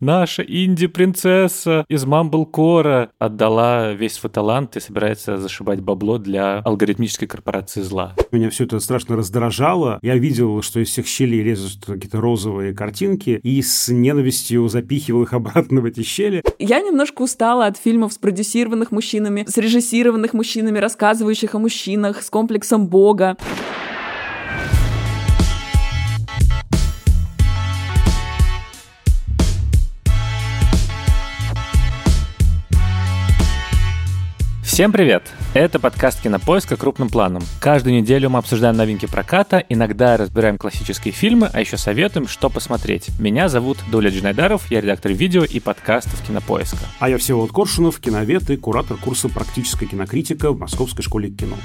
наша инди-принцесса из Мамблкора отдала весь свой талант и собирается зашибать бабло для алгоритмической корпорации зла. Меня все это страшно раздражало. Я видел, что из всех щелей лезут какие-то розовые картинки, и с ненавистью запихивал их обратно в эти щели. Я немножко устала от фильмов, спродюсированных мужчинами, срежиссированных мужчинами, рассказывающих о мужчинах, с комплексом бога. Всем привет! Это подкаст «Кинопоиска. Крупным планом». Каждую неделю мы обсуждаем новинки проката, иногда разбираем классические фильмы, а еще советуем, что посмотреть. Меня зовут Дуля Джинайдаров, я редактор видео и подкастов «Кинопоиска». А я Всеволод Коршунов, киновед и куратор курса «Практическая кинокритика» в Московской школе кино.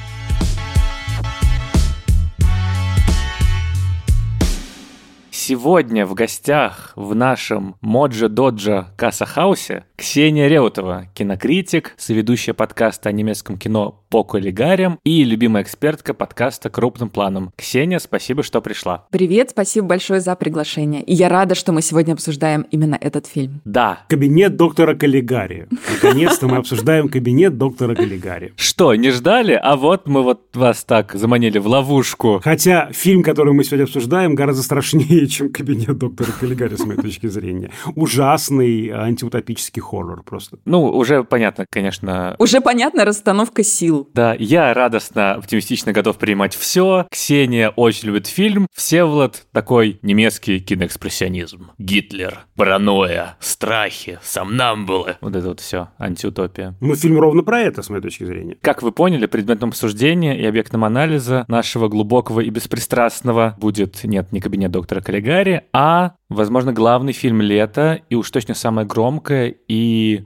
Сегодня в гостях в нашем Моджа Доджа Касса Хаусе Ксения Реутова, кинокритик, соведущая подкаста о немецком кино по коллегариям и любимая экспертка подкаста «Крупным планом». Ксения, спасибо, что пришла. Привет, спасибо большое за приглашение. И я рада, что мы сегодня обсуждаем именно этот фильм. Да. Кабинет доктора Каллигари. Наконец-то мы обсуждаем кабинет доктора Каллигари. Что, не ждали? А вот мы вот вас так заманили в ловушку. Хотя фильм, который мы сегодня обсуждаем, гораздо страшнее, чем кабинет доктора Каллигари, с моей точки зрения. Ужасный антиутопический хоррор просто. Ну, уже понятно, конечно. Уже понятна расстановка сил. Да, я радостно, оптимистично готов принимать все. Ксения очень любит фильм. Всеволод такой немецкий киноэкспрессионизм. Гитлер, паранойя, страхи, сомнамбулы. Вот это вот все, антиутопия. Ну, фильм ровно про это, с моей точки зрения. Как вы поняли, предметом обсуждения и объектом анализа нашего глубокого и беспристрастного будет, нет, не кабинет доктора Каллигари, а Возможно, главный фильм лета и уж точно самая громкая и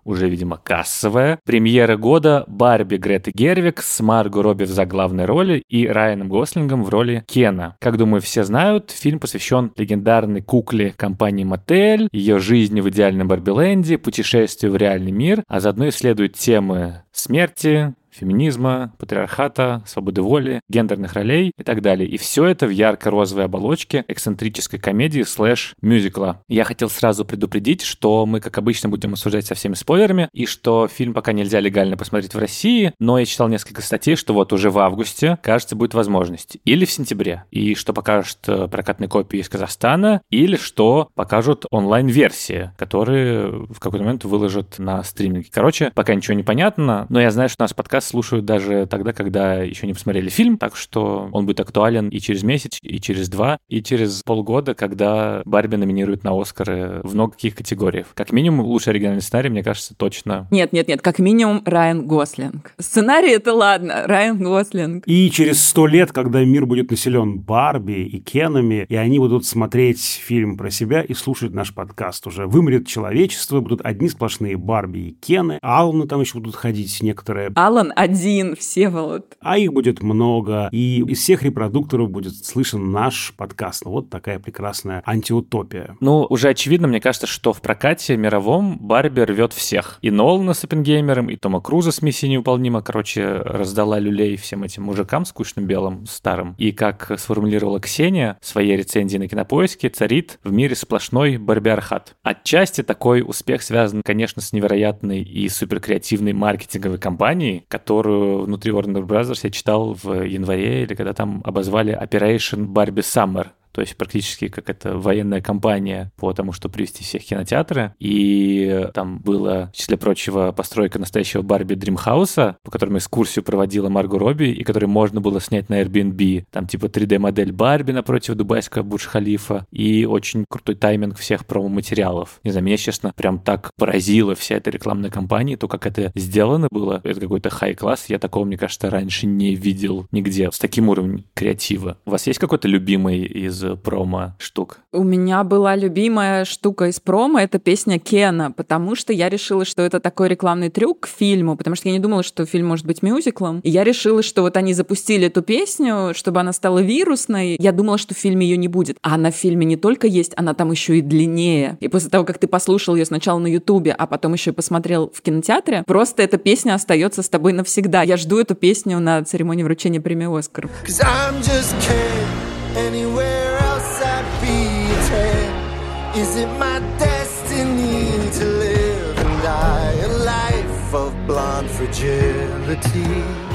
уже, видимо, кассовая премьера года «Барби» Греты Гервик с Марго Робби в заглавной роли и Райаном Гослингом в роли Кена. Как думаю, все знают, фильм посвящен легендарной кукле компании Мотель, ее жизни в идеальном Барбиленде, путешествию в реальный мир, а заодно исследует темы смерти, феминизма, патриархата, свободы воли, гендерных ролей и так далее. И все это в ярко-розовой оболочке эксцентрической комедии слэш мюзикла. Я хотел сразу предупредить, что мы, как обычно, будем обсуждать со всеми спойлерами, и что фильм пока нельзя легально посмотреть в России, но я читал несколько статей, что вот уже в августе, кажется, будет возможность. Или в сентябре. И что покажут э, прокатные копии из Казахстана, или что покажут онлайн-версии, которые в какой-то момент выложат на стриминге. Короче, пока ничего не понятно, но я знаю, что у нас подкаст слушают даже тогда, когда еще не посмотрели фильм, так что он будет актуален и через месяц, и через два, и через полгода, когда Барби номинируют на Оскары в много каких категориях. Как минимум, лучший оригинальный сценарий, мне кажется, точно. Нет, нет, нет, как минимум Райан Гослинг. Сценарий это ладно, Райан Гослинг. И через сто лет, когда мир будет населен Барби и Кенами, и они будут смотреть фильм про себя и слушать наш подкаст уже. Вымрет человечество, будут одни сплошные Барби и Кены. Алланы там еще будут ходить некоторые. Алан один, Всеволод. А их будет много, и из всех репродукторов будет слышен наш подкаст. Ну, вот такая прекрасная антиутопия. Ну, уже очевидно, мне кажется, что в прокате мировом Барби рвет всех. И Нолана с Оппенгеймером, и Тома Круза с «Миссией невыполнима», короче, раздала люлей всем этим мужикам скучным белым, старым. И как сформулировала Ксения в своей рецензии на Кинопоиске, царит в мире сплошной барбиархат. Отчасти такой успех связан, конечно, с невероятной и суперкреативной маркетинговой кампанией, которая которую внутри Warner Bros. я читал в январе, или когда там обозвали Operation Barbie Summer то есть практически как это военная кампания по тому, что привести всех в кинотеатры. И там была, в числе прочего, постройка настоящего Барби Dreamhouse а, по которому экскурсию проводила Марго Робби, и который можно было снять на Airbnb. Там типа 3D-модель Барби напротив дубайского Бурдж-Халифа, и очень крутой тайминг всех промо-материалов. Не знаю, меня, честно, прям так поразила вся эта рекламная кампания, то, как это сделано было. Это какой-то high class. Я такого, мне кажется, раньше не видел нигде с таким уровнем креатива. У вас есть какой-то любимый из промо-штук? У меня была любимая штука из промо, это песня Кена, потому что я решила, что это такой рекламный трюк к фильму, потому что я не думала, что фильм может быть мюзиклом. И я решила, что вот они запустили эту песню, чтобы она стала вирусной. Я думала, что в фильме ее не будет. А она в фильме не только есть, она там еще и длиннее. И после того, как ты послушал ее сначала на Ютубе, а потом еще и посмотрел в кинотеатре, просто эта песня остается с тобой навсегда. Я жду эту песню на церемонии вручения премии Оскар. Anywhere else I'd be Is it my destiny to live and die a life of blonde fragility?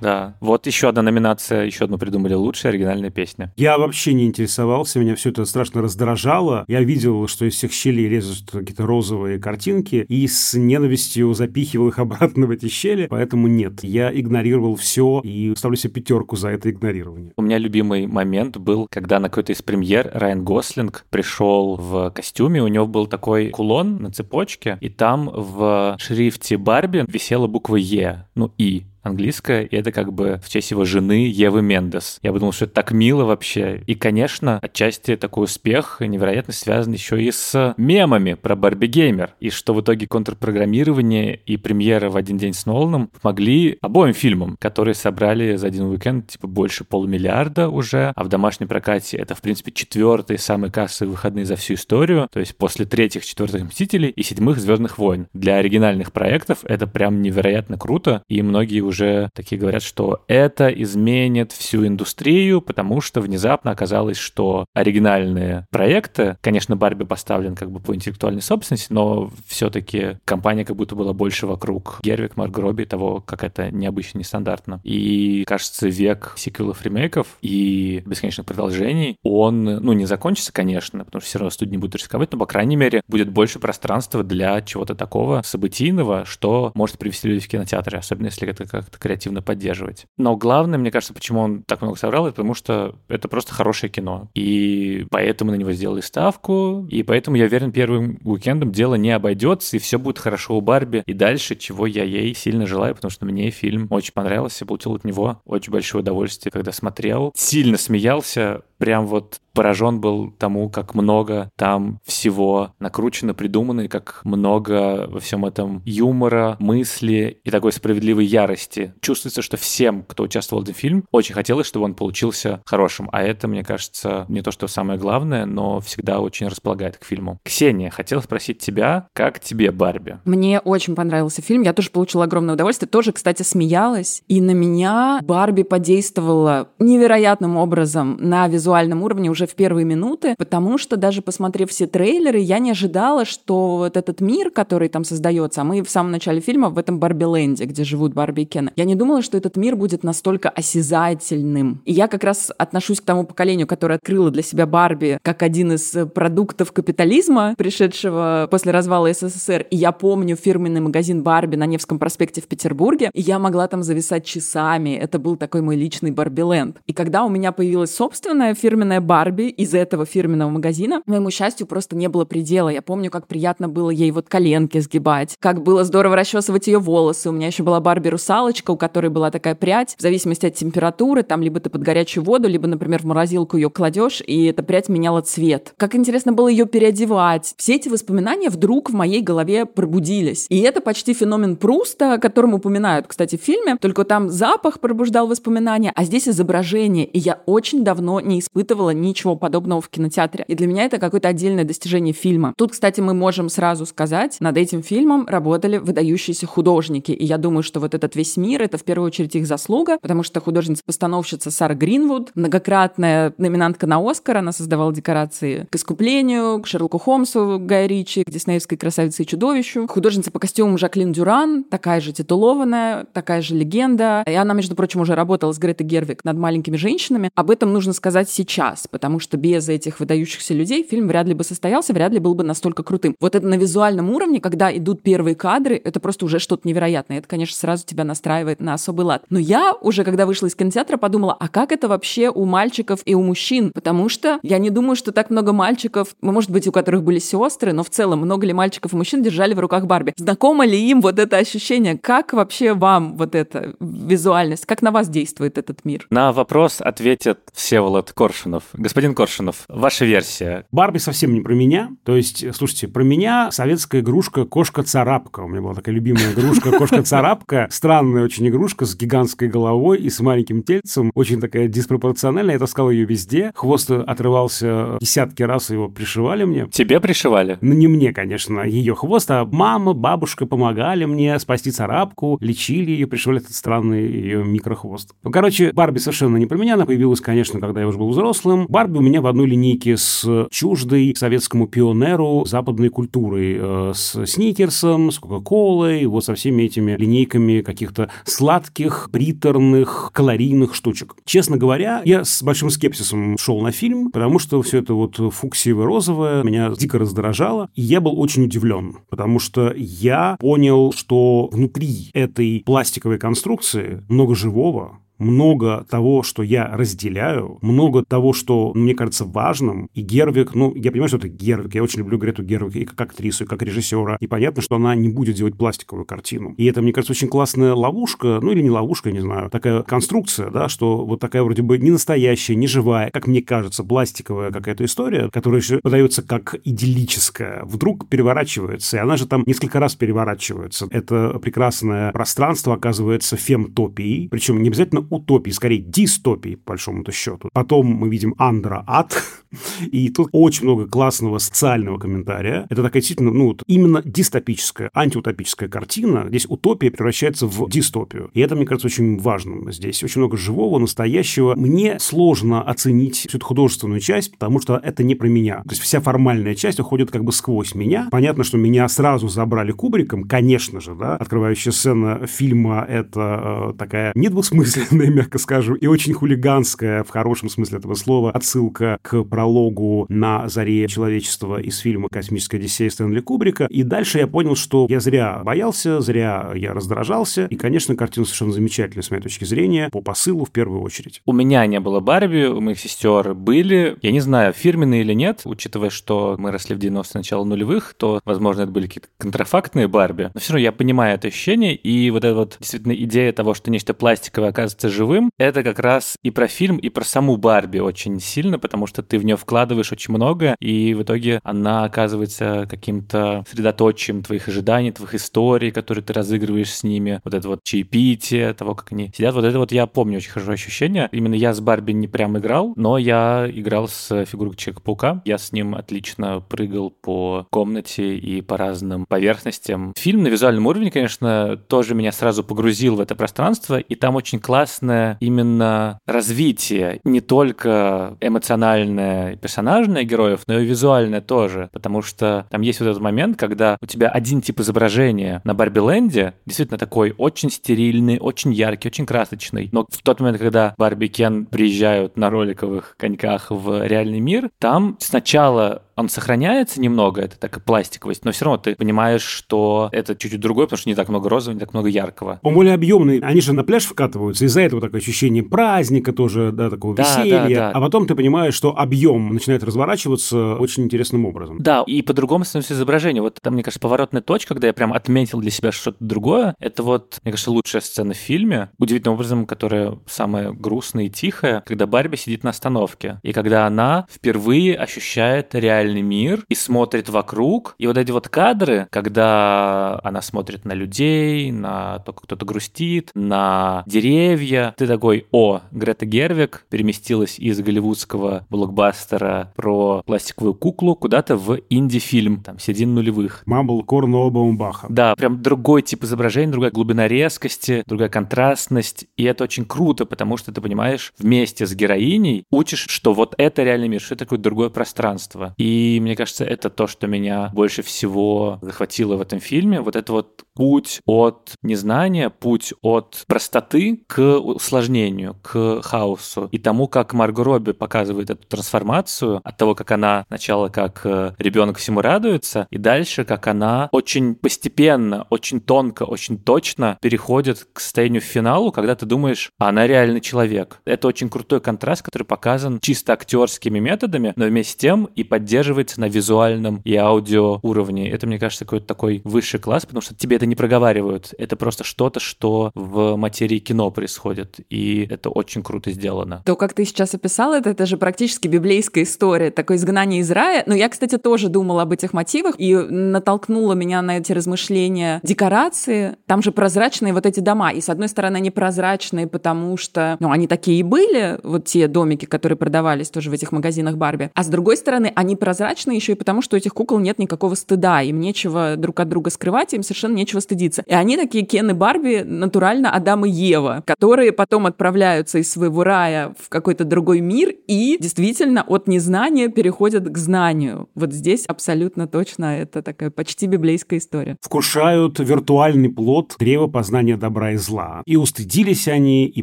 Да, вот еще одна номинация, еще одну придумали лучшая оригинальная песня. Я вообще не интересовался, меня все это страшно раздражало. Я видел, что из всех щелей лезут какие-то розовые картинки, и с ненавистью запихивал их обратно в эти щели, поэтому нет. Я игнорировал все и ставлю себе пятерку за это игнорирование. У меня любимый момент был, когда на какой-то из премьер Райан Гослинг пришел в костюме, у него был такой кулон на цепочке, и там в шрифте Барби висела буква Е, ну И английская, и это как бы в честь его жены Евы Мендес. Я подумал, что это так мило вообще. И, конечно, отчасти такой успех невероятно связан еще и с мемами про Барби Геймер. И что в итоге контрпрограммирование и премьера в один день с Ноланом помогли обоим фильмам, которые собрали за один уикенд типа больше полумиллиарда уже, а в домашнем прокате это, в принципе, четвертые самые кассовые выходные за всю историю, то есть после третьих, четвертых Мстителей и седьмых Звездных войн. Для оригинальных проектов это прям невероятно круто, и многие уже уже такие говорят, что это изменит всю индустрию, потому что внезапно оказалось, что оригинальные проекты, конечно, Барби поставлен как бы по интеллектуальной собственности, но все-таки компания как будто была больше вокруг Гервик, Марго Робби, того, как это необычно, нестандартно. И, кажется, век сиквелов, ремейков и бесконечных продолжений, он, ну, не закончится, конечно, потому что все равно студии не будут рисковать, но, по крайней мере, будет больше пространства для чего-то такого событийного, что может привести людей в кинотеатры, особенно если это как-то креативно поддерживать. Но главное, мне кажется, почему он так много собрал, это потому что это просто хорошее кино. И поэтому на него сделали ставку, и поэтому я уверен, первым уикендом дело не обойдется, и все будет хорошо у Барби. И дальше, чего я ей сильно желаю, потому что мне фильм очень понравился, получил от него очень большое удовольствие, когда смотрел. Сильно смеялся, прям вот поражен был тому, как много там всего накручено, придумано, и как много во всем этом юмора, мысли и такой справедливой ярости. Чувствуется, что всем, кто участвовал в этом фильме, очень хотелось, чтобы он получился хорошим. А это, мне кажется, не то, что самое главное, но всегда очень располагает к фильму. Ксения, хотела спросить тебя, как тебе Барби? Мне очень понравился фильм. Я тоже получила огромное удовольствие. Тоже, кстати, смеялась. И на меня Барби подействовала невероятным образом на визуальном уровне уже в первые минуты, потому что даже посмотрев все трейлеры, я не ожидала, что вот этот мир, который там создается, а мы в самом начале фильма в этом Барби-ленде, где живут Барби и Кен, я не думала, что этот мир будет настолько осязательным. И я как раз отношусь к тому поколению, которое открыло для себя Барби как один из продуктов капитализма, пришедшего после развала СССР. И я помню фирменный магазин Барби на Невском проспекте в Петербурге, и я могла там зависать часами. Это был такой мой личный Барби-ленд. И когда у меня появилась собственная фирменная Барби из этого фирменного магазина, моему счастью просто не было предела. Я помню, как приятно было ей вот коленки сгибать, как было здорово расчесывать ее волосы. У меня еще была Барби-русалочка, у которой была такая прядь. В зависимости от температуры, там либо ты под горячую воду, либо, например, в морозилку ее кладешь, и эта прядь меняла цвет. Как интересно было ее переодевать. Все эти воспоминания вдруг в моей голове пробудились. И это почти феномен Пруста, о котором упоминают, кстати, в фильме, только там запах пробуждал воспоминания, а здесь изображение. И я очень давно не испытывала ничего подобного в кинотеатре. И для меня это какое-то отдельное достижение фильма. Тут, кстати, мы можем сразу сказать, над этим фильмом работали выдающиеся художники. И я думаю, что вот этот весь мир — это в первую очередь их заслуга, потому что художница-постановщица Сара Гринвуд, многократная номинантка на Оскар, она создавала декорации к «Искуплению», к Шерлоку Холмсу Гая Ричи, к диснеевской «Красавице и чудовищу». Художница по костюмам Жаклин Дюран, такая же титулованная, такая же легенда. И она, между прочим, уже работала с Гретой Гервик над «Маленькими женщинами». Об этом нужно сказать сейчас, потому что без этих выдающихся людей фильм вряд ли бы состоялся, вряд ли был бы настолько крутым. Вот это на визуальном уровне, когда идут первые кадры, это просто уже что-то невероятное. Это, конечно, сразу тебя настраивает на особый лад. Но я уже, когда вышла из кинотеатра, подумала, а как это вообще у мальчиков и у мужчин? Потому что я не думаю, что так много мальчиков, может быть, у которых были сестры, но в целом много ли мальчиков и мужчин держали в руках Барби? Знакомо ли им вот это ощущение? Как вообще вам вот эта визуальность? Как на вас действует этот мир? На вопрос ответит Всеволод Коршунов. Господин Коршунов, ваша версия. Барби совсем не про меня. То есть, слушайте, про меня советская игрушка кошка-царапка. У меня была такая любимая игрушка кошка-царапка. Странная очень игрушка с гигантской головой и с маленьким тельцем. Очень такая диспропорциональная. Я таскал ее везде. Хвост отрывался десятки раз, его пришивали мне. Тебе пришивали? Ну, не мне, конечно, ее хвост, а мама, бабушка помогали мне спасти царапку, лечили ее, пришивали этот странный ее микрохвост. Ну, короче, Барби совершенно не про меня. Она появилась, конечно, когда я уже был взрослым. Барби Барби у меня в одной линейке с чуждой советскому пионеру западной культурой, э, с Сникерсом, с Кока-Колой, вот со всеми этими линейками каких-то сладких, приторных, калорийных штучек. Честно говоря, я с большим скепсисом шел на фильм, потому что все это вот фуксиево-розовое меня дико раздражало, и я был очень удивлен, потому что я понял, что внутри этой пластиковой конструкции много живого, много того, что я разделяю, много того, что мне кажется важным. И Гервик, ну, я понимаю, что это Гервик, я очень люблю Грету Гервик и как актрису, и как режиссера. И понятно, что она не будет делать пластиковую картину. И это, мне кажется, очень классная ловушка, ну или не ловушка, не знаю, такая конструкция, да, что вот такая вроде бы не настоящая, не живая, как мне кажется, пластиковая какая-то история, которая еще подается как идиллическая, вдруг переворачивается, и она же там несколько раз переворачивается. Это прекрасное пространство оказывается фемтопией, причем не обязательно утопии, скорее дистопии, по большому-то счету. Потом мы видим Андра Ад, и тут очень много классного социального комментария. Это такая действительно, ну, вот, именно дистопическая, антиутопическая картина. Здесь утопия превращается в дистопию. И это, мне кажется, очень важным здесь. Очень много живого, настоящего. Мне сложно оценить всю эту художественную часть, потому что это не про меня. То есть вся формальная часть уходит как бы сквозь меня. Понятно, что меня сразу забрали Кубриком, конечно же, да. Открывающая сцена фильма — это э, такая недвусмысленная агрессивная, мягко скажем, и очень хулиганская, в хорошем смысле этого слова, отсылка к прологу на заре человечества из фильма «Космическая Одиссея» Стэнли Кубрика. И дальше я понял, что я зря боялся, зря я раздражался. И, конечно, картина совершенно замечательная с моей точки зрения, по посылу в первую очередь. У меня не было Барби, у моих сестер были. Я не знаю, фирменные или нет, учитывая, что мы росли в 90-е, начало нулевых, то, возможно, это были какие-то контрафактные Барби. Но все равно я понимаю это ощущение, и вот эта вот действительно идея того, что нечто пластиковое оказывается остаться живым, это как раз и про фильм, и про саму Барби очень сильно, потому что ты в нее вкладываешь очень много, и в итоге она оказывается каким-то средоточием твоих ожиданий, твоих историй, которые ты разыгрываешь с ними, вот это вот чаепитие, того, как они сидят, вот это вот я помню очень хорошо ощущение. Именно я с Барби не прям играл, но я играл с фигурой Человека-паука, я с ним отлично прыгал по комнате и по разным поверхностям. Фильм на визуальном уровне, конечно, тоже меня сразу погрузил в это пространство, и там очень классно классное именно развитие, не только эмоциональное, персонажное героев, но и визуальное тоже, потому что там есть вот этот момент, когда у тебя один тип изображения на Барби Ленде действительно такой очень стерильный, очень яркий, очень красочный, но в тот момент, когда Барби и Кен приезжают на роликовых коньках в реальный мир, там сначала он сохраняется немного, это такая пластиковость, но все равно ты понимаешь, что это чуть-чуть другое, потому что не так много розового, не так много яркого. Он более объемный. Они же на пляж вкатываются, из-за этого такое ощущение праздника тоже, да, такого да, веселья. Да, да. А потом ты понимаешь, что объем начинает разворачиваться очень интересным образом. Да, и по-другому становится изображение. Вот там, мне кажется, поворотная точка, когда я прям отметил для себя что-то другое, это вот, мне кажется, лучшая сцена в фильме, удивительным образом, которая самая грустная и тихая, когда Барби сидит на остановке, и когда она впервые ощущает реальность реальный мир и смотрит вокруг. И вот эти вот кадры, когда она смотрит на людей, на то, как кто-то грустит, на деревья, ты такой, о, Грета Гервик переместилась из голливудского блокбастера про пластиковую куклу куда-то в инди-фильм, там, середин нулевых. Мамбл Корно Баумбаха. Да, прям другой тип изображения, другая глубина резкости, другая контрастность, и это очень круто, потому что ты понимаешь, вместе с героиней учишь, что вот это реальный мир, что это такое другое пространство. И и мне кажется, это то, что меня больше всего захватило в этом фильме. Вот это вот путь от незнания, путь от простоты к усложнению, к хаосу. И тому, как Марго Робби показывает эту трансформацию от того, как она сначала как э, ребенок всему радуется, и дальше, как она очень постепенно, очень тонко, очень точно переходит к состоянию финалу, когда ты думаешь, а она реальный человек. Это очень крутой контраст, который показан чисто актерскими методами, но вместе с тем и поддерживается на визуальном и аудио уровне. Это, мне кажется, какой-то такой высший класс, потому что тебе это не проговаривают. Это просто что-то, что в материи кино происходит. И это очень круто сделано. То, как ты сейчас описал это, это же практически библейская история. Такое изгнание из рая. Но я, кстати, тоже думала об этих мотивах и натолкнула меня на эти размышления декорации. Там же прозрачные вот эти дома. И, с одной стороны, они прозрачные, потому что, ну, они такие и были, вот те домики, которые продавались тоже в этих магазинах Барби. А с другой стороны, они прозрачные прозрачные еще и потому, что у этих кукол нет никакого стыда, им нечего друг от друга скрывать, им совершенно нечего стыдиться. И они такие Кен и Барби натурально Адам и Ева, которые потом отправляются из своего рая в какой-то другой мир и действительно от незнания переходят к знанию. Вот здесь абсолютно точно это такая почти библейская история. Вкушают виртуальный плод древа познания добра и зла. И устыдились они, и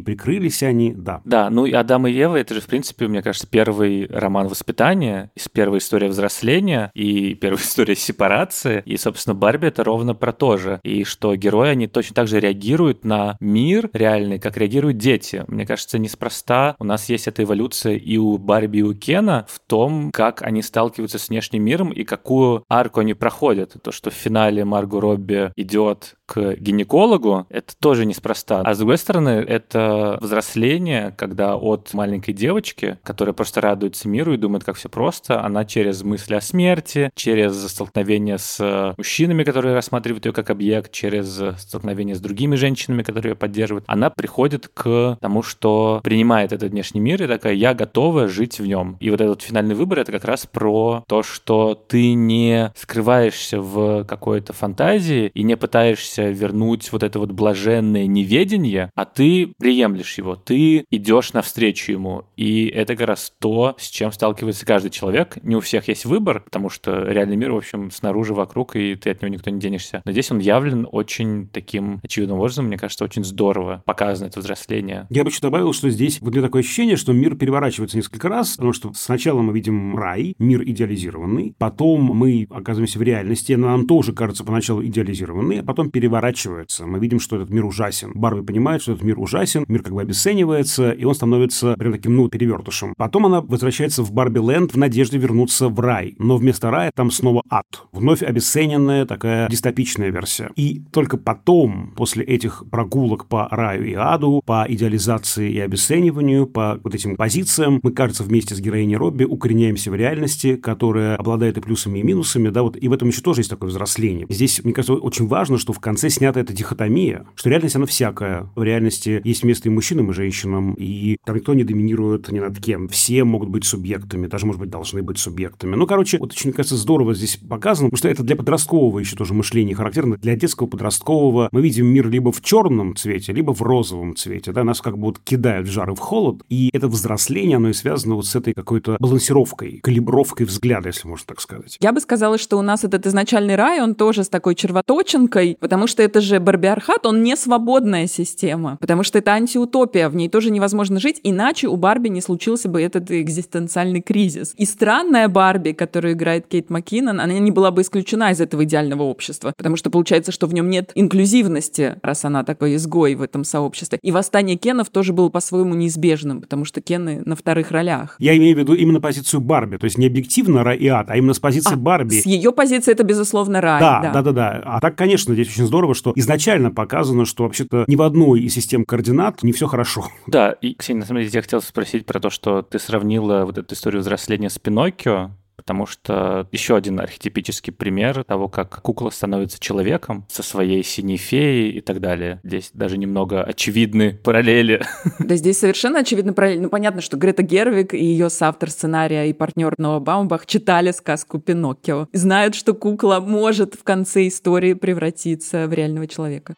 прикрылись они, да. Да, ну и Адам и Ева, это же, в принципе, мне кажется, первый роман воспитания, первая история взросления и первая история сепарации. И, собственно, Барби — это ровно про то же. И что герои, они точно так же реагируют на мир реальный, как реагируют дети. Мне кажется, неспроста у нас есть эта эволюция и у Барби, и у Кена в том, как они сталкиваются с внешним миром и какую арку они проходят. То, что в финале Марго Робби идет к гинекологу, это тоже неспроста. А с другой стороны, это взросление, когда от маленькой девочки, которая просто радуется миру и думает, как все просто, она через мысли о смерти, через столкновение с мужчинами, которые рассматривают ее как объект, через столкновение с другими женщинами, которые ее поддерживают, она приходит к тому, что принимает этот внешний мир и такая, я готова жить в нем. И вот этот финальный выбор — это как раз про то, что ты не скрываешься в какой-то фантазии и не пытаешься пытаешься вернуть вот это вот блаженное неведение, а ты приемлешь его, ты идешь навстречу ему. И это как раз то, с чем сталкивается каждый человек. Не у всех есть выбор, потому что реальный мир, в общем, снаружи, вокруг, и ты от него никто не денешься. Но здесь он явлен очень таким очевидным образом, мне кажется, очень здорово показано это взросление. Я бы еще добавил, что здесь вот у меня такое ощущение, что мир переворачивается несколько раз, потому что сначала мы видим рай, мир идеализированный, потом мы оказываемся в реальности, она нам тоже кажется поначалу идеализированный, а потом переворачивается переворачивается. Мы видим, что этот мир ужасен. Барби понимает, что этот мир ужасен, мир как бы обесценивается, и он становится прям таким, ну, перевертышем. Потом она возвращается в Барби Ленд в надежде вернуться в рай. Но вместо рая там снова ад. Вновь обесцененная такая дистопичная версия. И только потом, после этих прогулок по раю и аду, по идеализации и обесцениванию, по вот этим позициям, мы, кажется, вместе с героиней Робби укореняемся в реальности, которая обладает и плюсами, и минусами, да, вот, и в этом еще тоже есть такое взросление. Здесь, мне кажется, очень важно, что в конце конце снята эта дихотомия, что реальность, она всякая. В реальности есть место и мужчинам, и женщинам, и там никто не доминирует ни над кем. Все могут быть субъектами, даже, может быть, должны быть субъектами. Ну, короче, вот очень, мне кажется, здорово здесь показано, потому что это для подросткового еще тоже мышления характерно. Для детского подросткового мы видим мир либо в черном цвете, либо в розовом цвете. Да? Нас как бы вот кидают в жар и в холод. И это взросление, оно и связано вот с этой какой-то балансировкой, калибровкой взгляда, если можно так сказать. Я бы сказала, что у нас этот изначальный рай, он тоже с такой червоточинкой, потому что это же барбиархат, он не свободная система, потому что это антиутопия, в ней тоже невозможно жить, иначе у Барби не случился бы этот экзистенциальный кризис. И странная Барби, которую играет Кейт Маккинон, она не была бы исключена из этого идеального общества, потому что получается, что в нем нет инклюзивности, раз она такой изгой в этом сообществе. И восстание Кенов тоже было по-своему неизбежным, потому что Кены на вторых ролях. Я имею в виду именно позицию Барби, то есть не объективно рай и ад, а именно с позиции а, Барби. С ее позиции это, безусловно, рай. Да, да, да, да. да. А так, конечно, здесь очень здорово, что изначально показано, что вообще-то ни в одной из систем координат не все хорошо. Да, и, Ксения, на самом деле, я хотел спросить про то, что ты сравнила вот эту историю взросления с Пиноккио, потому что еще один архетипический пример того, как кукла становится человеком со своей синей феей и так далее. Здесь даже немного очевидны параллели. Да, здесь совершенно очевидно параллели. Ну, понятно, что Грета Гервик и ее соавтор сценария и партнер Ноа Баумбах читали сказку Пиноккио. Знают, что кукла может в конце истории превратиться в реального человека.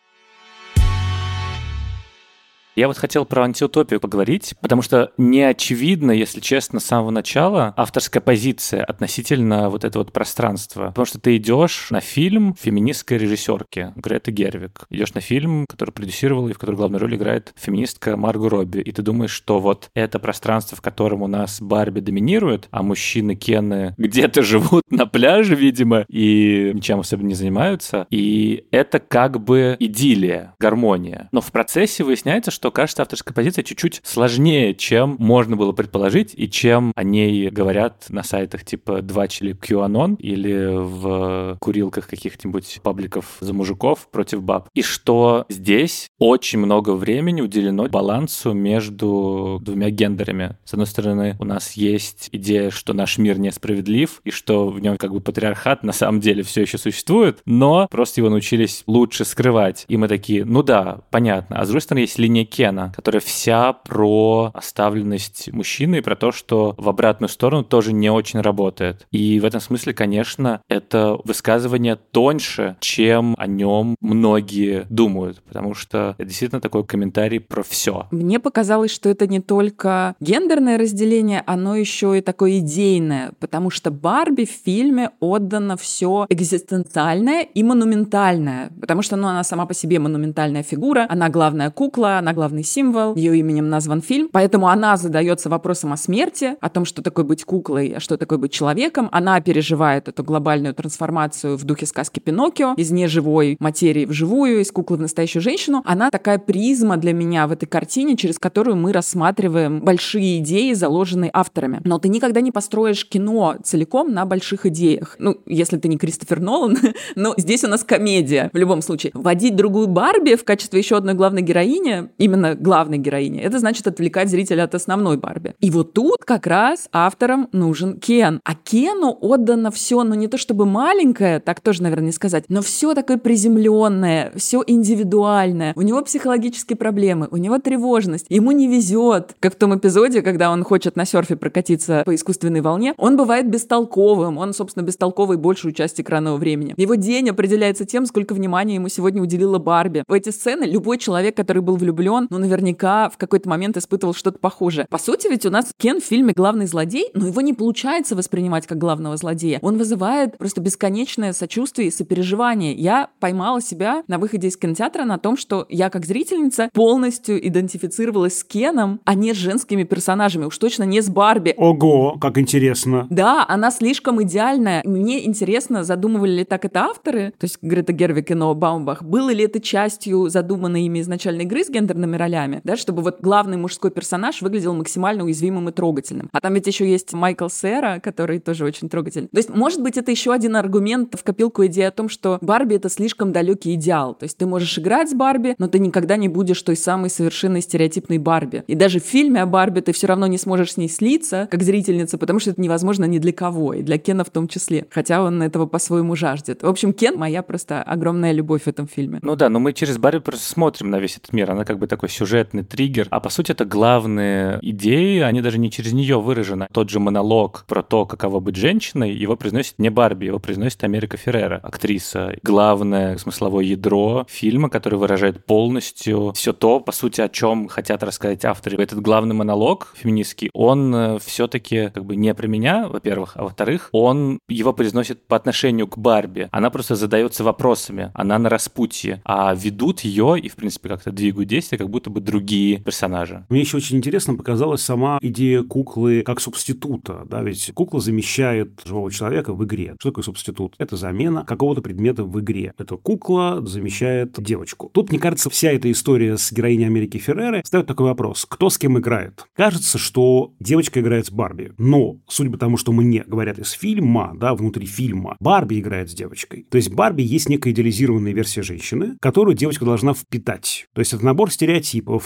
Я вот хотел про антиутопию поговорить, потому что не очевидно, если честно, с самого начала авторская позиция относительно вот этого вот пространства. Потому что ты идешь на фильм феминистской режиссерки Греты Гервик. Идешь на фильм, который продюсировал и в котором главную роль играет феминистка Марго Робби. И ты думаешь, что вот это пространство, в котором у нас Барби доминирует, а мужчины Кены где-то живут на пляже, видимо, и ничем особенно не занимаются. И это как бы идиллия, гармония. Но в процессе выясняется, что что кажется авторская позиция чуть-чуть сложнее, чем можно было предположить и чем о ней говорят на сайтах типа 2 или QAnon или в курилках каких-нибудь пабликов за мужиков против баб. И что здесь очень много времени уделено балансу между двумя гендерами. С одной стороны, у нас есть идея, что наш мир несправедлив, и что в нем как бы патриархат на самом деле все еще существует, но просто его научились лучше скрывать. И мы такие, ну да, понятно. А с другой стороны, есть линия Кена, которая вся про оставленность мужчины и про то, что в обратную сторону тоже не очень работает. И в этом смысле, конечно, это высказывание тоньше, чем о нем многие думают, потому что это действительно такой комментарий про все. Мне показалось, что это не только гендерное разделение, оно еще и такое идейное, потому что Барби в фильме отдано все экзистенциальное и монументальное, потому что ну, она сама по себе монументальная фигура, она главная кукла, она главный символ, ее именем назван фильм, поэтому она задается вопросом о смерти, о том, что такое быть куклой, а что такое быть человеком, она переживает эту глобальную трансформацию в духе сказки Пиноккио из неживой материи в живую, из куклы в настоящую женщину. Она такая призма для меня в этой картине, через которую мы рассматриваем большие идеи, заложенные авторами. Но ты никогда не построишь кино целиком на больших идеях. Ну, если ты не Кристофер Нолан, но здесь у нас комедия в любом случае. Вводить другую Барби в качестве еще одной главной героини, именно главной героини, это значит отвлекать зрителя от основной Барби. И вот тут как раз авторам нужен Кен. А Кену отдано все, ну не то чтобы маленькое, так тоже, наверное, не сказать, но все такое приземленное, все индивидуальное. У него психологические проблемы, у него тревожность, ему не везет, как в том эпизоде, когда он хочет на серфе прокатиться по искусственной волне, он бывает бестолковым, он, собственно, бестолковый большую часть экранного времени. Его день определяется тем, сколько внимания ему сегодня уделила Барби. В эти сцены любой человек, который был влюблен, ну, наверняка в какой-то момент испытывал что-то похожее. По сути, ведь у нас Кен в фильме главный злодей, но его не получается воспринимать как главного злодея. Он вызывает просто бесконечное сочувствие и сопереживание. Я поймала себя на выходе из кинотеатра на том, что я как зрительница полностью идентифицировалась с Кеном, а не с женскими персонажами. Уж точно не с Барби. Ого, как интересно. Да, она слишком идеальная. Мне интересно, задумывали ли так это авторы, то есть Грета Гервик и Ноа Баумбах, было ли это частью задуманной ими изначальной игры с гендерными ролями, да, чтобы вот главный мужской персонаж выглядел максимально уязвимым и трогательным. А там ведь еще есть Майкл Сера, который тоже очень трогательный. То есть, может быть, это еще один аргумент в копилку идеи о том, что Барби — это слишком далекий идеал. То есть ты можешь играть с Барби, но ты никогда не будешь той самой совершенной стереотипной Барби. И даже в фильме о Барби ты все равно не сможешь с ней слиться, как зрительница, потому что это невозможно ни для кого, и для Кена в том числе. Хотя он этого по-своему жаждет. В общем, Кен — моя просто огромная любовь в этом фильме. Ну да, но мы через Барби просто смотрим на весь этот мир. Она как бы такой сюжетный триггер. А по сути это главные идеи, они даже не через нее выражены. Тот же монолог про то, каково быть женщиной, его произносит не Барби, его произносит Америка Феррера, актриса. Главное смысловое ядро фильма, который выражает полностью все то, по сути, о чем хотят рассказать авторы. Этот главный монолог феминистский, он э, все-таки как бы не про меня, во-первых, а во-вторых, он его произносит по отношению к Барби. Она просто задается вопросами, она на распутье, а ведут ее и, в принципе, как-то двигают действия, как будто бы другие персонажи. Мне еще очень интересно показалась сама идея куклы как субститута, да, ведь кукла замещает живого человека в игре. Что такое субститут? Это замена какого-то предмета в игре. Эта кукла замещает девочку. Тут, мне кажется, вся эта история с героиней Америки Ферреры ставит такой вопрос. Кто с кем играет? Кажется, что девочка играет с Барби. Но, судя по тому, что мне говорят из фильма, да, внутри фильма, Барби играет с девочкой. То есть Барби есть некая идеализированная версия женщины, которую девочка должна впитать. То есть это набор стереотипов,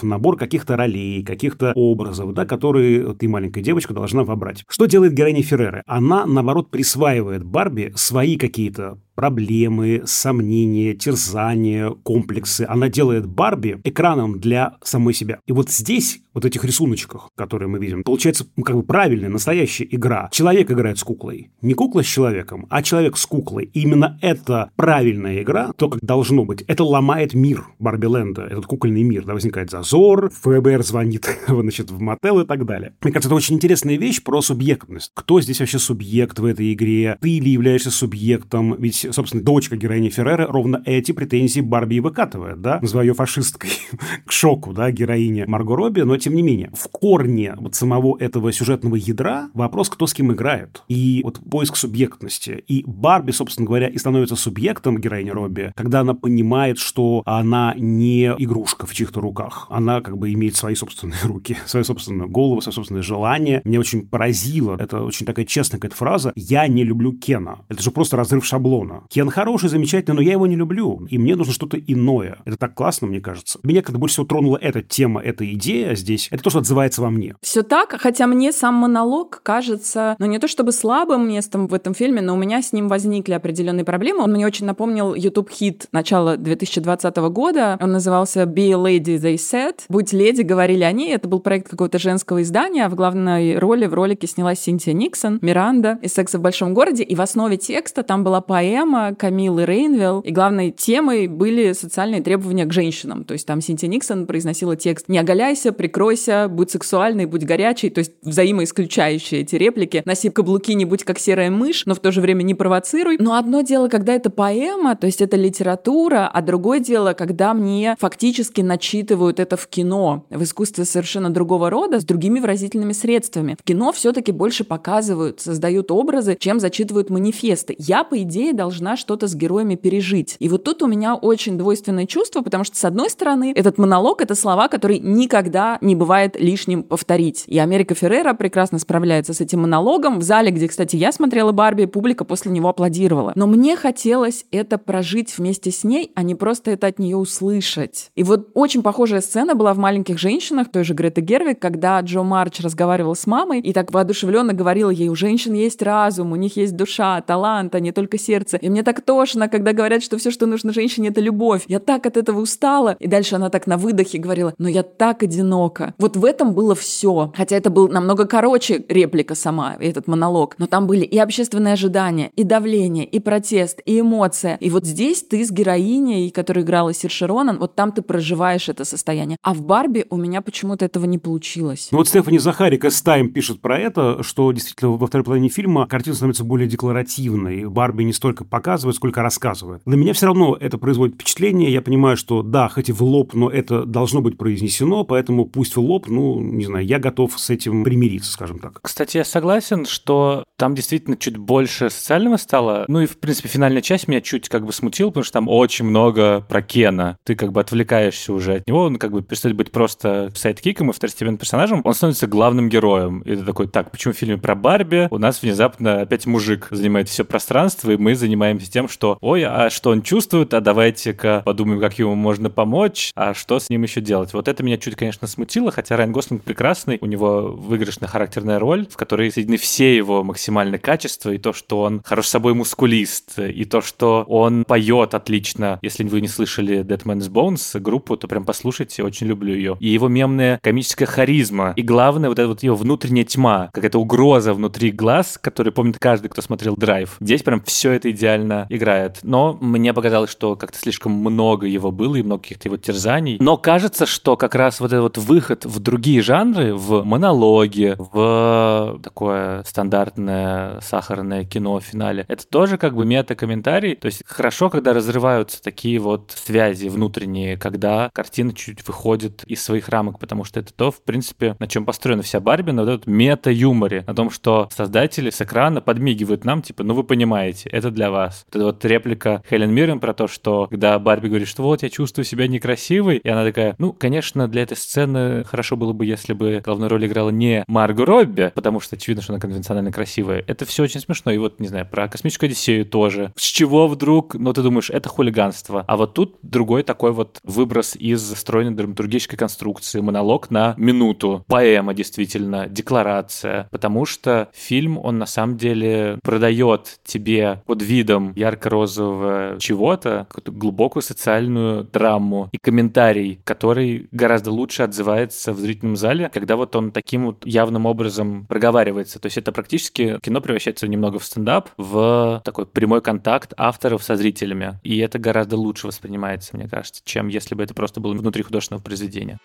набор каких-то ролей, каких-то образов, да, которые ты, маленькая девочка, должна вобрать. Что делает героиня Ферреры? Она, наоборот, присваивает Барби свои какие-то проблемы, сомнения, терзания, комплексы. Она делает Барби экраном для самой себя. И вот здесь, вот этих рисуночках, которые мы видим, получается ну, как бы правильная, настоящая игра. Человек играет с куклой. Не кукла с человеком, а человек с куклой. И именно это правильная игра, то, как должно быть. Это ломает мир Барби Ленда, этот кукольный мир. Да, возникает зазор, ФБР звонит значит, в мотел и так далее. Мне кажется, это очень интересная вещь про субъектность. Кто здесь вообще субъект в этой игре? Ты или являешься субъектом? Ведь собственно, дочка героини Феррера ровно эти претензии Барби и выкатывает, да, называя ее фашисткой к шоку, да, героине Марго Робби, но тем не менее, в корне вот самого этого сюжетного ядра вопрос, кто с кем играет, и вот поиск субъектности. И Барби, собственно говоря, и становится субъектом героини Робби, когда она понимает, что она не игрушка в чьих-то руках, она как бы имеет свои собственные руки, свою собственную голову, свои собственные желания. Мне очень поразило, это очень такая честная какая-то фраза, я не люблю Кена. Это же просто разрыв шаблона Кена. Кен хороший, замечательный, но я его не люблю. И мне нужно что-то иное. Это так классно, мне кажется. Меня когда больше всего тронула эта тема, эта идея здесь, это то, что отзывается во мне. Все так, хотя мне сам монолог кажется, ну не то чтобы слабым местом в этом фильме, но у меня с ним возникли определенные проблемы. Он мне очень напомнил YouTube-хит начала 2020 года. Он назывался Be a Lady, They Said. Будь леди, говорили они. Это был проект какого-то женского издания, в главной роли в ролике снялась Синтия Никсон, Миранда из «Секса в большом городе». И в основе текста там была поэма Камилы Рейнвилл. И главной темой были социальные требования к женщинам. То есть там Синтия Никсон произносила текст «Не оголяйся, прикройся, будь сексуальной, будь горячей». То есть взаимоисключающие эти реплики. «Носи каблуки, не будь как серая мышь, но в то же время не провоцируй». Но одно дело, когда это поэма, то есть это литература, а другое дело, когда мне фактически начитывают это в кино, в искусстве совершенно другого рода, с другими выразительными средствами. В кино все-таки больше показывают, создают образы, чем зачитывают манифесты. Я, по идее, должна что-то с героями пережить. И вот тут у меня очень двойственное чувство, потому что, с одной стороны, этот монолог — это слова, которые никогда не бывает лишним повторить. И Америка Феррера прекрасно справляется с этим монологом. В зале, где, кстати, я смотрела Барби, публика после него аплодировала. Но мне хотелось это прожить вместе с ней, а не просто это от нее услышать. И вот очень похожая сцена была в «Маленьких женщинах», той же Греты Гервик, когда Джо Марч разговаривал с мамой и так воодушевленно говорила ей, у женщин есть разум, у них есть душа, талант, а не только сердце. И мне так тошно, когда говорят, что все, что нужно женщине, это любовь. Я так от этого устала. И дальше она так на выдохе говорила, но я так одинока. Вот в этом было все. Хотя это был намного короче реплика сама, этот монолог. Но там были и общественные ожидания, и давление, и протест, и эмоция. И вот здесь ты с героиней, которая играла Сирши Ронан, вот там ты проживаешь это состояние. А в Барби у меня почему-то этого не получилось. Ну вот Стефани Захарик из Time пишет про это, что действительно во второй половине фильма картина становится более декларативной. Барби не столько показывает, сколько рассказывает. На меня все равно это производит впечатление. Я понимаю, что да, хоть и в лоб, но это должно быть произнесено, поэтому пусть в лоб, ну, не знаю, я готов с этим примириться, скажем так. Кстати, я согласен, что там действительно чуть больше социального стало. Ну и, в принципе, финальная часть меня чуть как бы смутила, потому что там очень много про Кена. Ты как бы отвлекаешься уже от него, он как бы перестает быть просто сайдкиком и второстепенным персонажем, он становится главным героем. И ты такой, так, почему в фильме про Барби у нас внезапно опять мужик занимает все пространство, и мы занимаемся тем, что, ой, а что он чувствует, а давайте-ка подумаем, как ему можно помочь, а что с ним еще делать. Вот это меня чуть, конечно, смутило, хотя Райан Гослинг прекрасный, у него выигрышная характерная роль, в которой соединены все его максимальные качества, и то, что он хорош собой мускулист, и то, что он поет отлично. Если вы не слышали Dead Man's Bones группу, то прям послушайте, очень люблю ее. И его мемная комическая харизма. И главное, вот эта вот его внутренняя тьма, какая-то угроза внутри глаз, который помнит каждый, кто смотрел Драйв. Здесь прям все это идеально играет. Но мне показалось, что как-то слишком много его было и много каких-то его терзаний. Но кажется, что как раз вот этот вот выход в другие жанры, в монологи, в такое стандартное сахарное кино в финале, это тоже как бы мета-комментарий. То есть хорошо, когда разрываются такие вот связи внутренние, когда картина чуть выходит из своих рамок, потому что это то, в принципе, на чем построена вся Барби, на вот этот мета-юморе, на том, что создатели с экрана подмигивают нам, типа, ну вы понимаете, это для вас. Вот эта вот реплика Хелен Миррен про то, что когда Барби говорит, что вот, я чувствую себя некрасивой, и она такая, ну, конечно, для этой сцены хорошо было бы, если бы главную роль играла не Марго Робби, потому что очевидно, что она конвенционально красивая. Это все очень смешно. И вот, не знаю, про космическую Одиссею тоже. С чего вдруг? Ну, ты думаешь, это хулиганство. А вот тут другой такой вот выброс из стройной драматургической конструкции, монолог на минуту, поэма действительно, декларация, потому что фильм, он на самом деле продает тебе под видом ярко-розового чего-то какую-то глубокую социальную драму и комментарий, который гораздо лучше отзывается в зрительном зале, когда вот он таким вот явным образом проговаривается. То есть это практически кино превращается немного в стендап, в такой прямой контакт авторов со зрителями. И это гораздо лучше воспринимается, мне кажется, чем если бы это просто было внутри художественного произведения.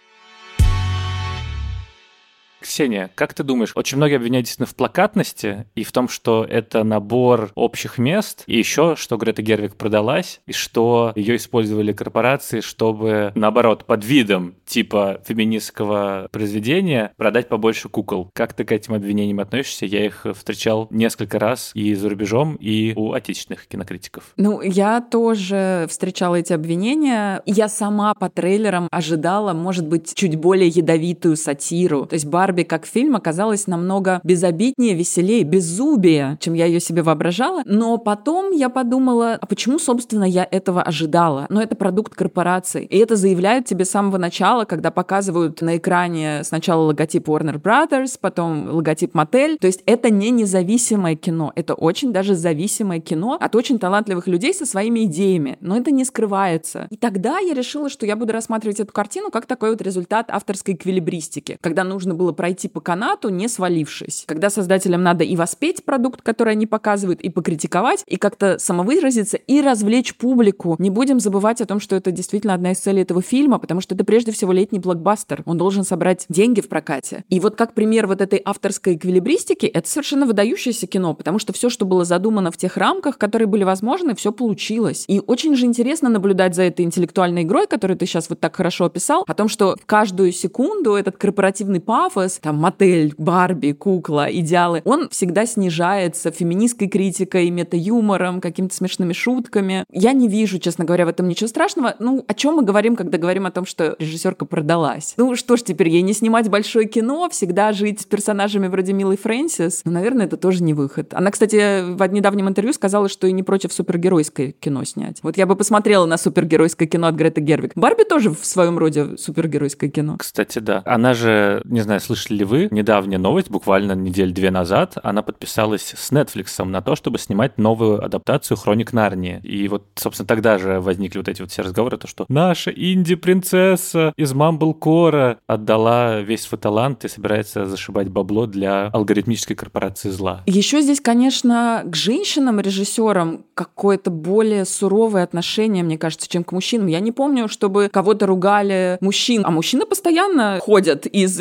Ксения, как ты думаешь, очень многие обвиняют действительно в плакатности и в том, что это набор общих мест, и еще, что Грета Гервик продалась, и что ее использовали корпорации, чтобы, наоборот, под видом типа феминистского произведения продать побольше кукол. Как ты к этим обвинениям относишься? Я их встречал несколько раз и за рубежом, и у отечественных кинокритиков. Ну, я тоже встречала эти обвинения. Я сама по трейлерам ожидала, может быть, чуть более ядовитую сатиру. То есть бар Барби как фильм оказалась намного безобиднее, веселее, беззубее, чем я ее себе воображала. Но потом я подумала, а почему, собственно, я этого ожидала? Но это продукт корпорации. И это заявляют тебе с самого начала, когда показывают на экране сначала логотип Warner Brothers, потом логотип Мотель. То есть это не независимое кино. Это очень даже зависимое кино от очень талантливых людей со своими идеями. Но это не скрывается. И тогда я решила, что я буду рассматривать эту картину как такой вот результат авторской эквилибристики, когда нужно было пройти по канату, не свалившись. Когда создателям надо и воспеть продукт, который они показывают, и покритиковать, и как-то самовыразиться, и развлечь публику. Не будем забывать о том, что это действительно одна из целей этого фильма, потому что это прежде всего летний блокбастер. Он должен собрать деньги в прокате. И вот как пример вот этой авторской эквилибристики, это совершенно выдающееся кино, потому что все, что было задумано в тех рамках, которые были возможны, все получилось. И очень же интересно наблюдать за этой интеллектуальной игрой, которую ты сейчас вот так хорошо описал, о том, что каждую секунду этот корпоративный пафос, там, мотель, Барби, кукла, идеалы, он всегда снижается феминистской критикой, мета-юмором, какими-то смешными шутками. Я не вижу, честно говоря, в этом ничего страшного. Ну, о чем мы говорим, когда говорим о том, что режиссерка продалась? Ну, что ж теперь, ей не снимать большое кино, всегда жить с персонажами вроде Милы Фрэнсис? Ну, наверное, это тоже не выход. Она, кстати, в недавнем интервью сказала, что и не против супергеройское кино снять. Вот я бы посмотрела на супергеройское кино от Греты Гервик. Барби тоже в своем роде супергеройское кино. Кстати, да. Она же, не знаю, слышали ли вы, недавняя новость, буквально неделю-две назад, она подписалась с Netflix на то, чтобы снимать новую адаптацию «Хроник Нарнии». И вот, собственно, тогда же возникли вот эти вот все разговоры, то, что наша инди-принцесса из Мамблкора отдала весь свой талант и собирается зашибать бабло для алгоритмической корпорации зла. Еще здесь, конечно, к женщинам-режиссерам какое-то более суровое отношение, мне кажется, чем к мужчинам. Я не помню, чтобы кого-то ругали мужчин, а мужчины постоянно ходят из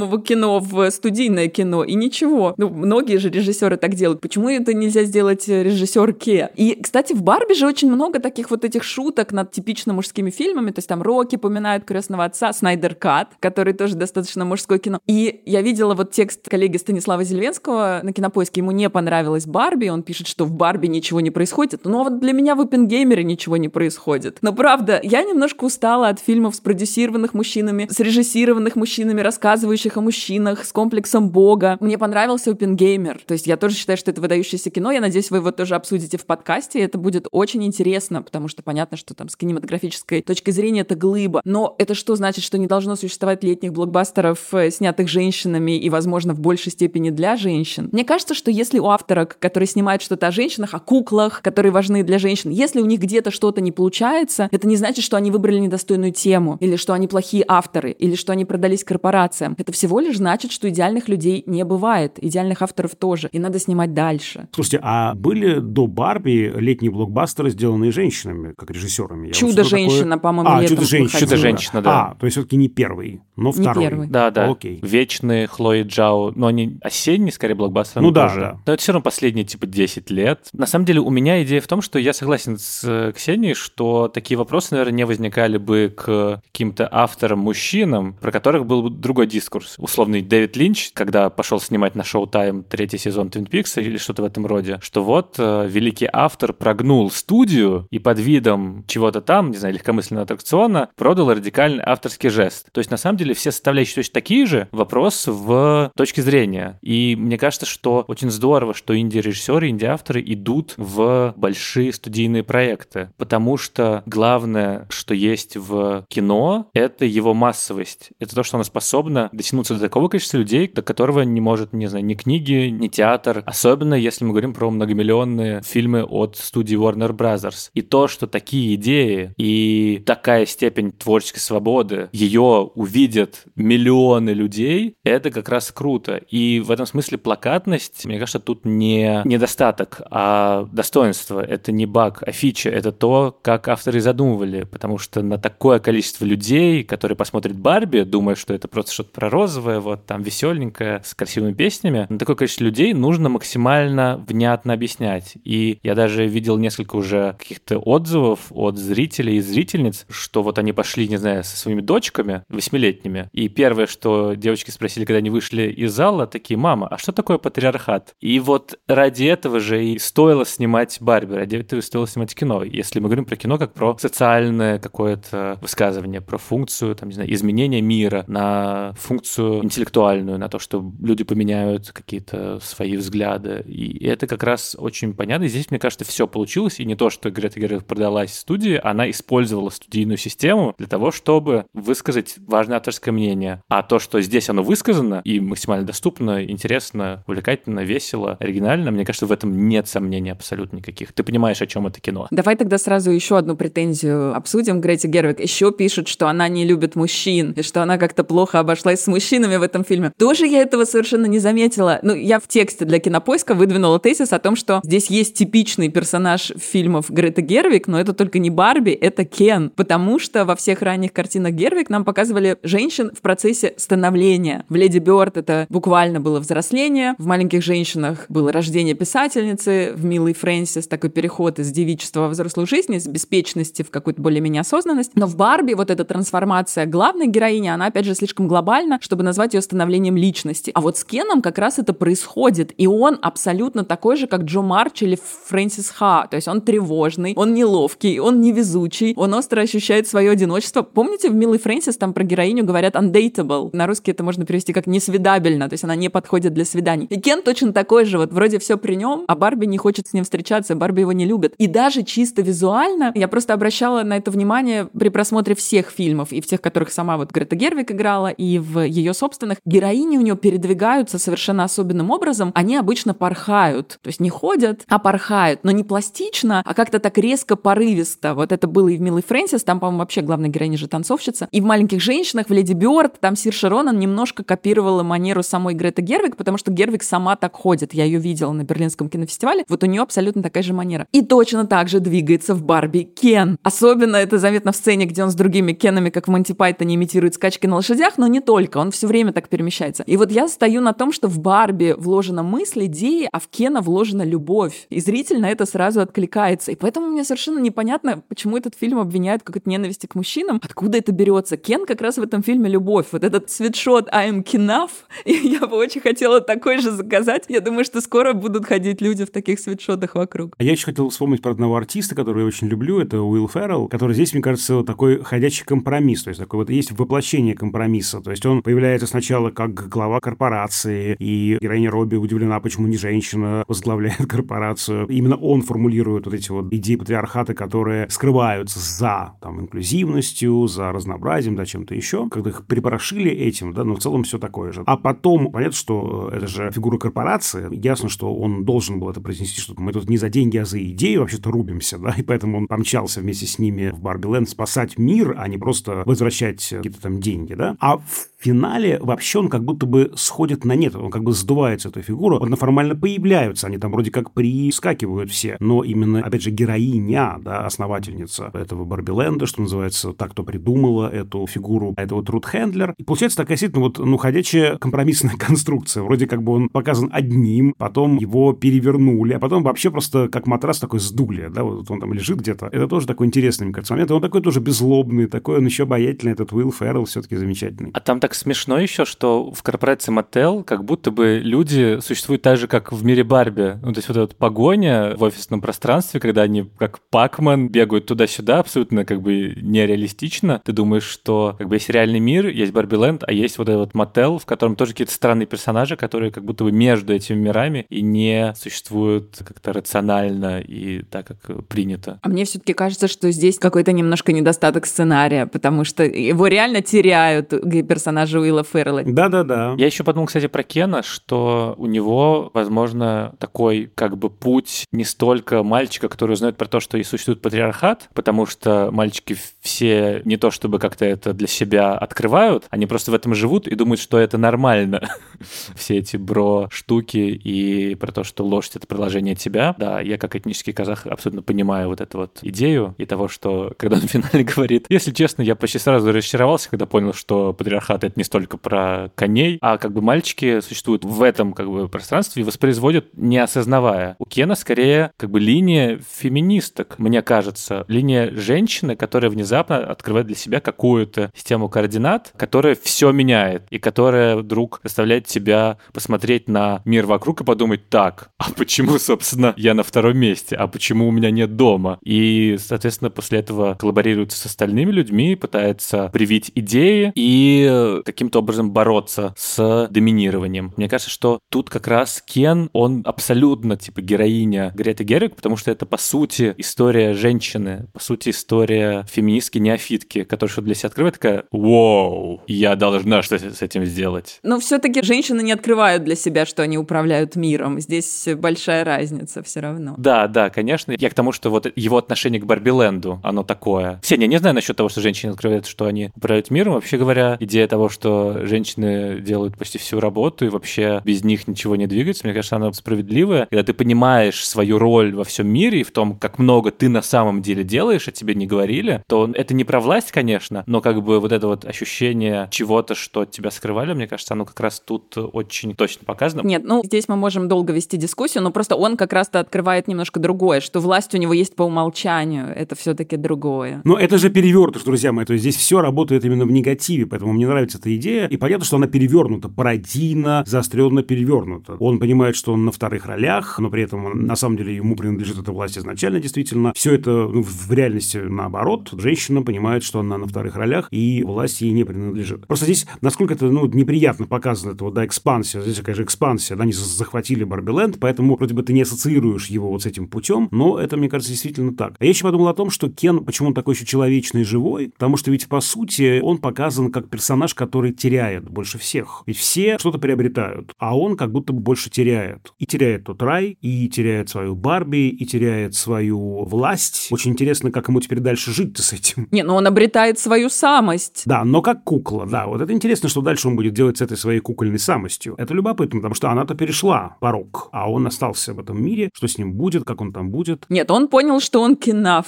независимого кино в студийное кино, и ничего. Ну, многие же режиссеры так делают. Почему это нельзя сделать режиссерке? И, кстати, в Барби же очень много таких вот этих шуток над типично мужскими фильмами. То есть там Рокки поминают крестного отца, Снайдер Кат, который тоже достаточно мужское кино. И я видела вот текст коллеги Станислава Зельвенского на кинопоиске. Ему не понравилась Барби. Он пишет, что в Барби ничего не происходит. Но вот для меня в Опенгеймере ничего не происходит. Но правда, я немножко устала от фильмов, спродюсированных мужчинами, срежиссированных мужчинами, рассказывающих о мужчинах, с комплексом бога. Мне понравился Опенгеймер. То есть я тоже считаю, что это выдающееся кино. Я надеюсь, вы его тоже обсудите в подкасте. Это будет очень интересно, потому что понятно, что там с кинематографической точки зрения это глыба. Но это что значит, что не должно существовать летних блокбастеров, э, снятых женщинами и, возможно, в большей степени для женщин? Мне кажется, что если у авторок, которые снимают что-то о женщинах, о куклах, которые важны для женщин, если у них где-то что-то не получается, это не значит, что они выбрали недостойную тему, или что они плохие авторы, или что они продались корпорациям. Это всего лишь значит, что идеальных людей не бывает, идеальных авторов тоже, и надо снимать дальше. Слушайте, а были до Барби летние блокбастеры, сделанные женщинами, как режиссерами? Чудо-женщина, вот по-моему, а, летом Чудо-женщина. Чудо-женщина, да. А, то есть все-таки не первый, но Не второй. первый. Да, да. Окей. Вечные Хлои Джао. Но они осенние, скорее, блокбастеры. Ну да, тоже. да. Но это все равно последние, типа, 10 лет. На самом деле, у меня идея в том, что я согласен с э, Ксенией, что такие вопросы, наверное, не возникали бы к каким-то авторам-мужчинам, про которых был бы другой дискурс. Условный Дэвид Линч, когда пошел снимать на Шоу-Тайм третий сезон Твин Пикса или что-то в этом роде, что вот э, великий автор прогнул студию и под видом чего-то там, не знаю, легкомысленного аттракциона, продал радикальный авторский жест. То есть, на самом деле, все составляющие точно такие же. Вопрос в точке зрения. И мне кажется, что очень здорово, что инди-режиссеры, инди-авторы идут в большие студийные проекты, потому что главное, что есть в кино, это его массовость. Это то, что оно способно дотянуться до такого количества людей, до которого не может, не знаю, ни книги, ни театр. Особенно, если мы говорим про многомиллионные фильмы от студии Warner Brothers. И то, что такие идеи и такая степень творческой свободы, ее увидят миллионы людей, это как раз круто. И в этом смысле плакатность, мне кажется, тут не недостаток, а достоинство. Это не баг, а фича. Это то, как авторы задумывали. Потому что на такое количество людей, которые посмотрят Барби, думая, что это просто что-то про розовое, вот там веселенькое, с красивыми песнями, на такое количество людей нужно максимально внятно объяснять. И я даже видел несколько уже каких-то отзывов от зрителей и зрительниц, что вот они пошли, не знаю, со своими дочками восьмилетними, и первое, что девочки спросили, когда они вышли из зала, такие, мама, а что такое патриархат? И вот ради этого же и стоило снимать Барби, ради этого и стоило снимать кино. Если мы говорим про кино как про социальное какое-то высказывание, про функцию, там, не знаю, изменения мира на функцию революцию интеллектуальную, на то, что люди поменяют какие-то свои взгляды. И это как раз очень понятно. И здесь, мне кажется, все получилось. И не то, что Грета Гервик продалась студии, она использовала студийную систему для того, чтобы высказать важное авторское мнение. А то, что здесь оно высказано и максимально доступно, интересно, увлекательно, весело, оригинально, мне кажется, в этом нет сомнений абсолютно никаких. Ты понимаешь, о чем это кино. Давай тогда сразу еще одну претензию обсудим. Грета Гервик еще пишет, что она не любит мужчин, и что она как-то плохо обошлась с мужчинами в этом фильме. Тоже я этого совершенно не заметила. Ну, я в тексте для кинопоиска выдвинула тезис о том, что здесь есть типичный персонаж фильмов Греты Гервик, но это только не Барби, это Кен. Потому что во всех ранних картинах Гервик нам показывали женщин в процессе становления. В «Леди Бёрд» это буквально было взросление, в «Маленьких женщинах» было рождение писательницы, в «Милой Фрэнсис» такой переход из девичества во взрослую жизнь, из беспечности в какую-то более-менее осознанность. Но в «Барби» вот эта трансформация главной героини, она, опять же, слишком глобальна, чтобы назвать ее становлением личности. А вот с Кеном как раз это происходит, и он абсолютно такой же, как Джо Марч или Фрэнсис Ха. То есть он тревожный, он неловкий, он невезучий, он остро ощущает свое одиночество. Помните, в «Милой Фрэнсис» там про героиню говорят undateable. На русский это можно перевести как несвидабельно, то есть она не подходит для свиданий. И Кен точно такой же, вот вроде все при нем, а Барби не хочет с ним встречаться, Барби его не любит. И даже чисто визуально, я просто обращала на это внимание при просмотре всех фильмов, и в тех, которых сама вот Грета Гервик играла, и в ее собственных, героини у нее передвигаются совершенно особенным образом. Они обычно порхают, то есть не ходят, а порхают, но не пластично, а как-то так резко, порывисто. Вот это было и в «Милой Фрэнсис», там, по-моему, вообще главная героиня же танцовщица. И в «Маленьких женщинах», в «Леди Бёрд», там Сир Широнан немножко копировала манеру самой Греты Гервик, потому что Гервик сама так ходит. Я ее видела на Берлинском кинофестивале. Вот у нее абсолютно такая же манера. И точно так же двигается в Барби Кен. Особенно это заметно в сцене, где он с другими Кенами, как в Монти Пайтоне, имитирует скачки на лошадях, но не только. Он все время так перемещается. И вот я стою на том, что в Барби вложена мысль, идеи, а в Кена вложена любовь. И зритель на это сразу откликается. И поэтому мне совершенно непонятно, почему этот фильм обвиняют в какой-то ненависти к мужчинам. Откуда это берется? Кен как раз в этом фильме любовь. Вот этот свитшот I'm Kenaf, я бы очень хотела такой же заказать. Я думаю, что скоро будут ходить люди в таких свитшотах вокруг. А я еще хотел вспомнить про одного артиста, который я очень люблю, это Уилл Феррелл, который здесь, мне кажется, вот такой ходячий компромисс, то есть такой вот есть воплощение компромисса, то есть он появляется сначала как глава корпорации, и героиня Робби удивлена, почему не женщина возглавляет корпорацию. Именно он формулирует вот эти вот идеи патриархата, которые скрываются за там, инклюзивностью, за разнообразием, да, чем-то еще. Когда их припорошили этим, да, но в целом все такое же. А потом, понятно, что это же фигура корпорации, ясно, что он должен был это произнести, что мы тут не за деньги, а за идею вообще-то рубимся, да, и поэтому он помчался вместе с ними в Барби Ленд спасать мир, а не просто возвращать какие-то там деньги, да. А в финале вообще он как будто бы сходит на нет, он как бы сдувается, эту фигуру, он формально появляются, они там вроде как прискакивают все, но именно, опять же, героиня, да, основательница этого Барби Ленда, что называется, так, кто придумала эту фигуру, это вот Рут Хендлер. И получается такая действительно вот, ну, ходячая компромиссная конструкция. Вроде как бы он показан одним, потом его перевернули, а потом вообще просто как матрас такой сдули, да, вот он там лежит где-то. Это тоже такой интересный, мне кажется, момент. Он такой тоже беззлобный, такой он еще обаятельный, этот Уилл Феррелл все-таки замечательный. А там так смешно еще, что в корпорации Мотел как будто бы люди существуют так же, как в мире Барби. Ну, то есть вот эта погоня в офисном пространстве, когда они как Пакман бегают туда-сюда, абсолютно как бы нереалистично. Ты думаешь, что как бы есть реальный мир, есть Барби Ленд, а есть вот этот вот мотел, в котором тоже какие-то странные персонажи, которые как будто бы между этими мирами и не существуют как-то рационально и так, как принято. А мне все-таки кажется, что здесь какой-то немножко недостаток сценария, потому что его реально теряют персонажи Уилла Феррелла. Да-да-да. Я еще подумал, кстати, про Кена, что у него, возможно, такой как бы путь не столько мальчика, который узнает про то, что и существует патриархат, потому что мальчики все не то чтобы как-то это для себя открывают, они просто в этом живут и думают, что это нормально. все эти бро-штуки и про то, что лошадь — это продолжение тебя. Да, я как этнический казах абсолютно понимаю вот эту вот идею и того, что когда он в финале говорит, если честно, я почти сразу расчаровался, когда понял, что патриархат — это не столько про коней, а как бы мальчики существуют в этом как бы пространстве и воспроизводят, не осознавая. У Кена скорее как бы линия феминисток, мне кажется. Линия женщины, которая внезапно открывает для себя какую-то систему координат, которая все меняет и которая вдруг заставляет тебя посмотреть на мир вокруг и подумать, так, а почему, собственно, я на втором месте, а почему у меня нет дома? И, соответственно, после этого коллаборируется с остальными людьми, пытается привить идеи и каким-то образом бороться с доминированием. Мне кажется, что тут как раз Кен, он абсолютно типа героиня Греты Гервик, потому что это по сути история женщины, по сути история феминистки неофитки, которая что для себя открывает, такая, вау, я должна что-то с этим сделать. Но все-таки женщины не открывают для себя, что они управляют миром. Здесь большая разница все равно. Да, да, конечно. Я к тому, что вот его отношение к Барби Ленду, оно такое. Все, я не знаю насчет того, что женщины открывают, что они управляют миром. Вообще говоря, идея того, что женщины делают почти всю работу и вообще без них ничего не двигается, мне кажется, она справедливая. Когда ты понимаешь свою роль во всем мире и в том, как много ты на самом деле делаешь, а тебе не говорили, то это не про власть, конечно, но как бы вот это вот ощущение чего-то, что от тебя скрывали, мне кажется, оно как раз тут очень точно показано. Нет, ну здесь мы можем долго вести дискуссию, но просто он как раз-то открывает немножко другое, что власть у него есть по умолчанию, это все-таки другое. Но это же перевертыш, друзья мои, то есть здесь все работает именно в негативе, поэтому мне нравится эта идея, и понятно, что она перевернута, пародийно, заостренно перевернута. Он понимает, что он на вторых ролях, но при этом на самом деле ему принадлежит эта власть изначально, действительно. Все это ну, в реальности наоборот. Женщина понимает, что она на вторых ролях, и власть ей не принадлежит. Просто здесь, насколько это ну, неприятно показано, это вот, да, экспансия. Здесь, конечно, экспансия. Да, они захватили Барбиленд, поэтому вроде бы ты не ассоциируешь его вот с этим путем, но это, мне кажется, действительно так. А я еще подумал о том, что Кен, почему он такой еще человечный и живой, потому что ведь, по сути, он показан как персонаж, который теряет больше всех. Ведь все что-то приобретают, а он как будто бы больше теряет. И теряет тот рай, и теряет свою Барби, и теряет свою власть. Очень интересно, как ему теперь дальше жить-то с этим. Не, ну он обретает свою самость. Да, но как кукла, да. Вот это интересно, что дальше он будет делать с этой своей кукольной самостью. Это любопытно, потому что она-то перешла порог, а он остался в этом мире. Что с ним будет, как он там будет. Нет, он понял, что он кинаф.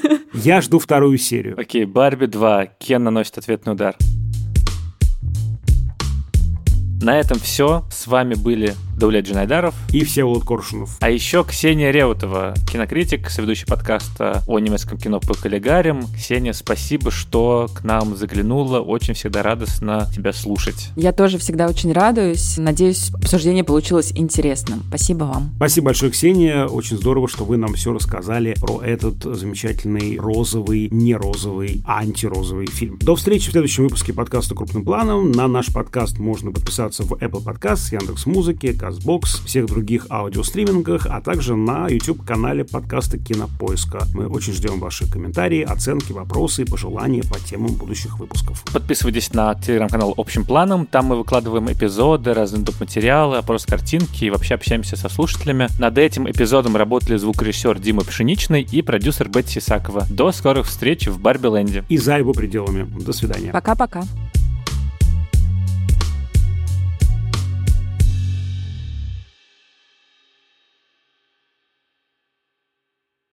Я жду вторую серию. Окей, Барби 2. Кен наносит ответный удар. На этом все. С вами были Давлет Джинайдаров и Всеволод Коршунов. А еще Ксения Реутова, кинокритик, соведущий подкаста о немецком кино по коллегарям. Ксения, спасибо, что к нам заглянула. Очень всегда радостно тебя слушать. Я тоже всегда очень радуюсь. Надеюсь, обсуждение получилось интересным. Спасибо вам. Спасибо большое, Ксения. Очень здорово, что вы нам все рассказали про этот замечательный розовый, не розовый, антирозовый фильм. До встречи в следующем выпуске подкаста «Крупным планом». На наш подкаст можно подписаться в Apple Podcast, Яндекс.Музыке, CastBox, всех других аудиостримингах, а также на YouTube-канале подкаста Кинопоиска. Мы очень ждем ваши комментарии, оценки, вопросы и пожелания по темам будущих выпусков. Подписывайтесь на телеграм-канал «Общим планом». Там мы выкладываем эпизоды, разные доп. материалы, опрос картинки и вообще общаемся со слушателями. Над этим эпизодом работали звукорежиссер Дима Пшеничный и продюсер Бетти Сисакова. До скорых встреч в Барби Ленде. И за его пределами. До свидания. Пока-пока.